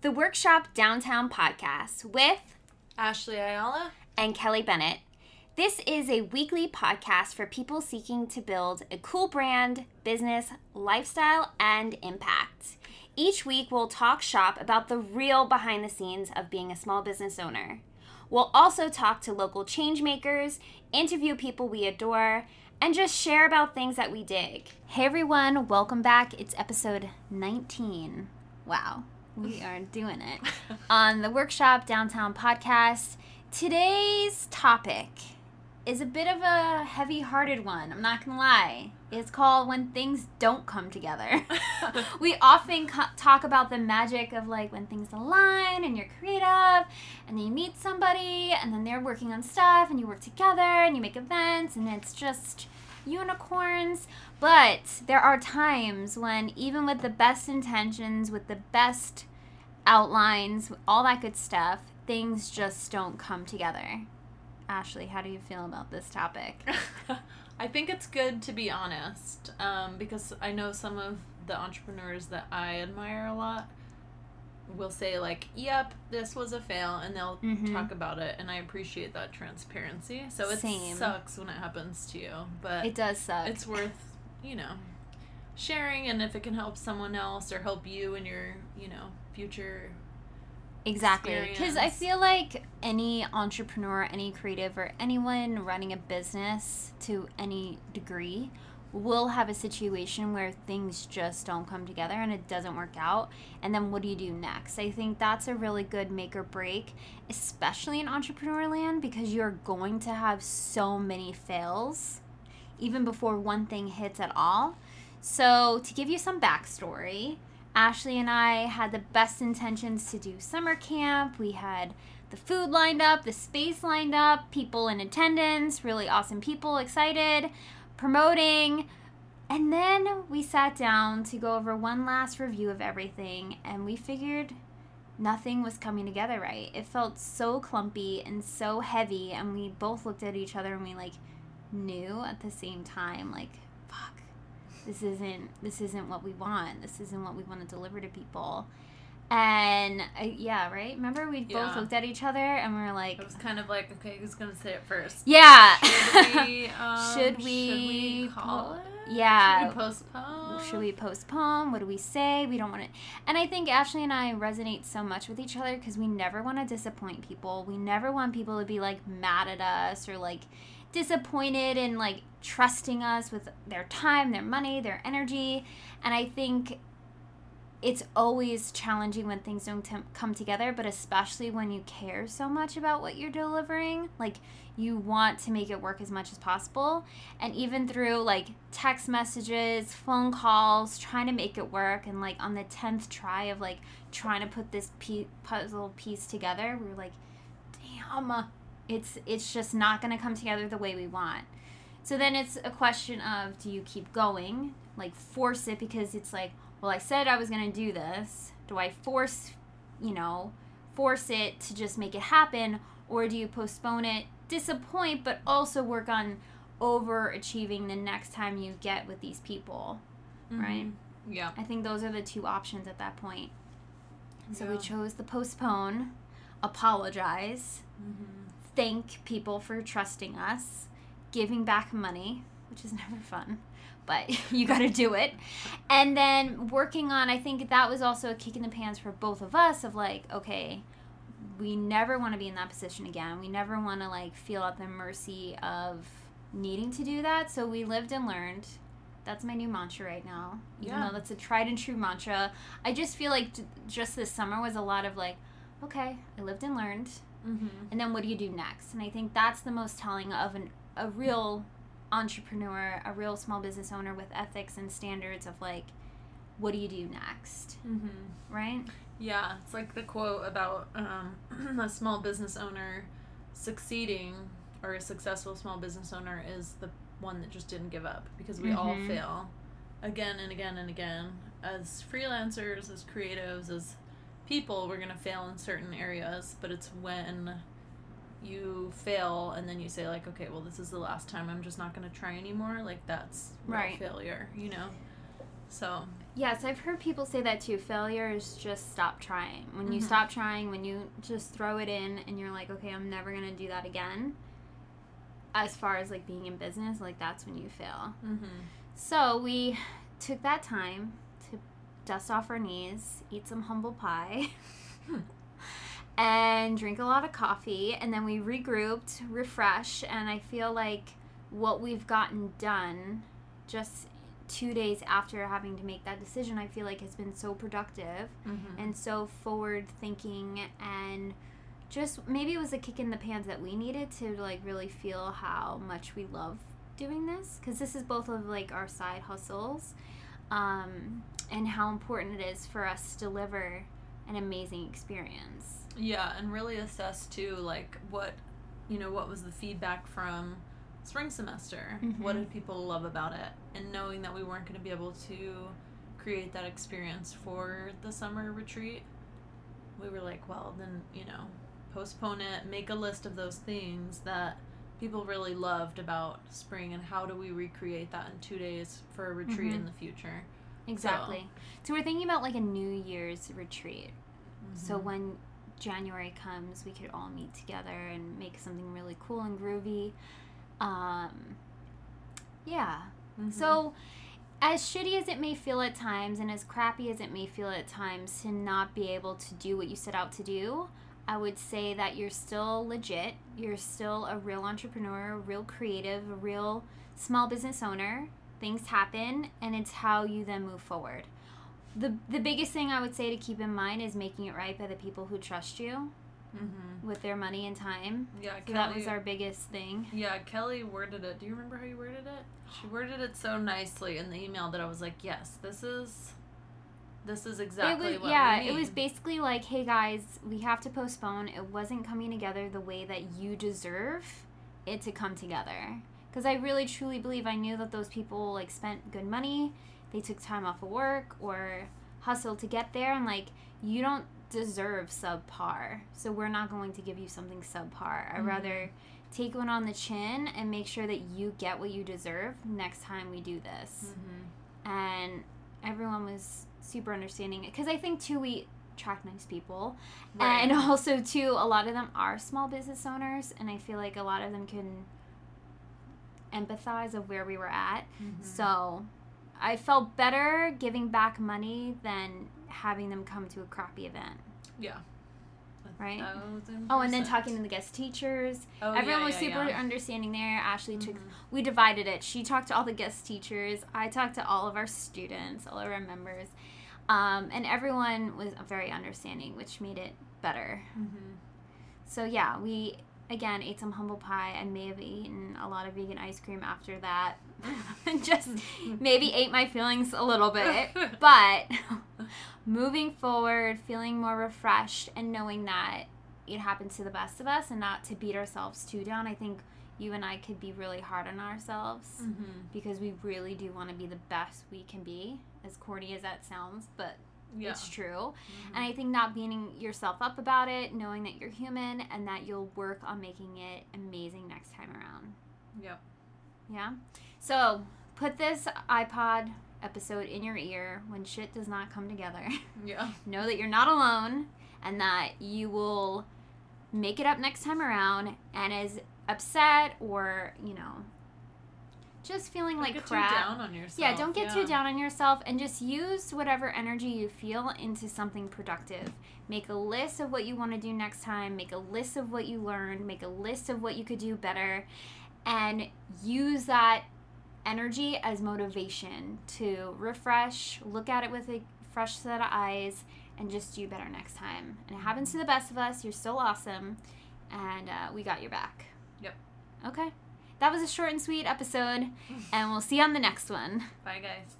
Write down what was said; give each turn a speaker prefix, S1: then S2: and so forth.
S1: the Workshop Downtown podcast with
S2: Ashley Ayala
S1: and Kelly Bennett. This is a weekly podcast for people seeking to build a cool brand, business, lifestyle, and impact. Each week, we'll talk shop about the real behind the scenes of being a small business owner. We'll also talk to local change makers, interview people we adore, and just share about things that we dig. Hey everyone, welcome back. It's episode 19. Wow, we are doing it on the Workshop Downtown podcast. Today's topic is a bit of a heavy hearted one. I'm not gonna lie. It's called When Things Don't Come Together. we often co- talk about the magic of like when things align and you're creative and you meet somebody and then they're working on stuff and you work together and you make events and it's just unicorns. But there are times when, even with the best intentions, with the best outlines, all that good stuff, things just don't come together. Ashley, how do you feel about this topic?
S2: I think it's good to be honest um, because I know some of the entrepreneurs that I admire a lot will say like, "Yep, this was a fail," and they'll
S1: Mhm.
S2: talk about it, and I appreciate that transparency. So it
S1: Same.
S2: sucks when it happens to you, but
S1: It does suck.
S2: it's worth, you know, sharing, and if it can help someone else or help you in your, you know, future.
S1: Exactly. Because I feel like any entrepreneur, any creative, or anyone running a business to any degree will have a situation where things just don't come together and it doesn't work out. And then what do you do next? I think that's a really good make or break, especially in entrepreneur land, because you're going to have so many fails even before one thing hits at all. So, to give you some backstory, Ashley and I had the best intentions to do summer camp. We had the food lined up, the space lined up, people in attendance, really awesome people excited, promoting. And then we sat down to go over one last review of everything, and we figured nothing was coming together right. It felt so clumpy and so heavy, and we both looked at each other and we like knew at the same time, like, fuck, this isn't this isn't what we want. This isn't what we want to deliver to people. And uh, yeah, right. Remember, we both looked at each other and we were like,
S2: It was kind of like, okay, who's gonna say it first?
S1: yeah.
S2: Should we, um,
S1: Should
S2: should
S1: we
S2: we call it?
S1: yeah.
S2: Should we postpone?
S1: Should we postpone? What do we say? We don't want to. And I think Ashley and I resonate so much with each other because we never want to disappoint people. We never want people to be like mad at us or like disappointed in like trusting us with their time, their money, their energy. And I think it's always challenging when things don't tem- come together, but especially when you care so much about what you're delivering. Like, you want to make it work as much as possible. And even through like text messages, phone calls, trying to make it work. And like on the 10th try of like trying to put this pe- puzzle piece together, we were like, damn, it's, it's just not going to come together the way we want. So then it's a question of do you keep going, like force it because it's like, well, I said I was going to do this. Do I force, you know, force it to just make it happen? Or do you postpone it, disappoint, but also work on overachieving the next time you get with these people, right?
S2: Mhm. Yeah.
S1: I think those are the two options at that point. So we chose the postpone, apologize,
S2: Mm-hmm.
S1: thank people for trusting us, giving back money, which is never fun, but you got to do it. And then working on, I think that was also a kick in the pants for both of us of like, okay, we never want to be in that position again. We never want to like feel at the mercy of needing to do that. So we lived and learned. That's my new mantra right now. Even
S2: Yeah.
S1: though that's a tried and true mantra. I just feel like just this summer was a lot of like, okay, I lived and learned
S2: Mm-hmm.
S1: and then what do you do next and i think that's the most telling of an, a real entrepreneur a real small business owner with ethics and standards of like what do you do next
S2: Mm-hmm.
S1: right
S2: Yeah, it's like the quote about um, a small business owner succeeding or a successful small business owner is the one that just didn't give up because we all
S1: Mhm.
S2: fail again and again and again. As freelancers, as creatives, as people, we're going to fail in certain areas, but it's when you fail and then you say like okay well this is the last time i'm just not going to try anymore like that's
S1: Right.
S2: failure you know So
S1: Yes, I've heard people say that too. Failure is just stop trying. When you
S2: Mhm.
S1: stop trying, when you just throw it in and you're like, okay, I'm never going to do that again. As far as like being in business, like that's when you fail.
S2: mm-hmm.
S1: So we took that time to dust off our knees, eat some humble pie, and drink a lot of coffee. And then we regrouped, refreshed, and I feel like what we've gotten done just two days after having to make that decision, I feel like has been so productive
S2: Mm-hmm.
S1: and so forward thinking and just maybe it was a kick in the pants that we needed to like really feel how much we love doing this because this is both of like our side hustles um, and how important it is for us to deliver an amazing experience
S2: Yeah, and really assess too, like what, you know, what was the feedback from spring semester? What
S1: Mhm.
S2: did people love about it? And knowing that we weren't going to be able to create that experience for the summer retreat, we were like, well, then, you know, postpone it, make a list of those things that people really loved about spring and how do we recreate that in two days for a retreat
S1: Mhm.
S2: in the future.
S1: exactly so we're thinking about like a new year's retreat so
S2: Mhm.
S1: when January comes, we could all meet together and make something really cool and groovy. Um, yeah.
S2: Mhm.
S1: So, as shitty as it may feel at times, and as crappy as it may feel at times, to not be able to do what you set out to do, I would say that you're still legit. You're still a real entrepreneur, a real creative, a real small business owner. Things happen, and it's how you then move forward. The, the biggest thing I would say to keep in mind is making it right by the people who trust you
S2: Mhm.
S1: with their money and time.
S2: Yeah,
S1: So that was our biggest thing.
S2: Yeah, Kelly worded it. Do you remember how you worded it? She worded it so nicely in the email that I was like, "Yes, this is, this is exactly
S1: it was
S2: what
S1: yeah it was basically like hey guys we have to postpone it wasn't coming together the way that you deserve it to come together because i really truly believe i knew that those people like spent good money they took time off of work or hustled to get there and like you don't deserve subpar so we're not going to give you something subpar i'd
S2: Mhm.
S1: rather take one on the chin and make sure that you get what you deserve next time we do this
S2: Mhm.
S1: and everyone was super understanding because i think too we attract nice people
S2: Right.
S1: and also too a lot of them are small business owners and i feel like a lot of them can empathize of where we were at
S2: Mhm.
S1: so i felt better giving back money than having them come to a crappy event
S2: yeah,
S1: Right. Oh, and then talking to the guest teachers
S2: Oh,
S1: everyone
S2: yeah,
S1: was
S2: yeah,
S1: super
S2: yeah.
S1: understanding there ashley took
S2: Mhm.
S1: we divided it. She talked to all the guest teachers. I talked to all of our students, all of our members, um, and everyone was very understanding, which made it better.
S2: Mhm.
S1: So yeah, we again ate some humble pie. I may have eaten a lot of vegan ice cream after that. Just maybe ate my feelings a little bit, but moving forward, feeling more refreshed, and knowing that it happens to the best of us, and not to beat ourselves too down. I think you and I could be really hard on ourselves
S2: Mhm.
S1: because we really do want to be the best we can be, as corny as that sounds, but
S2: Yeah.
S1: it's true.
S2: Mhm.
S1: And I think not beating yourself up about it, knowing that you're human and that you'll work on making it amazing next time around.
S2: Yep.
S1: Yeah? So put this iPod episode in your ear when shit does not come together.
S2: Yeah.
S1: know that you're not alone and that you will make it up next time around and as upset or, you know, just feeling
S2: Don't
S1: like
S2: get
S1: crap.
S2: too down on yourself.
S1: Yeah, don't get too down on yourself and just use whatever energy you feel into something productive. Make a list of what you want to do next time, make a list of what you learned, make a list of what you could do better, and use that energy as motivation to refresh, look at it with a fresh set of eyes, and just do better next time. And it happens to the best of us. You're still awesome, and uh, we got your back.
S2: Yep.
S1: Okay. That was a short and sweet episode, and we'll see you on the next one.
S2: Bye, guys.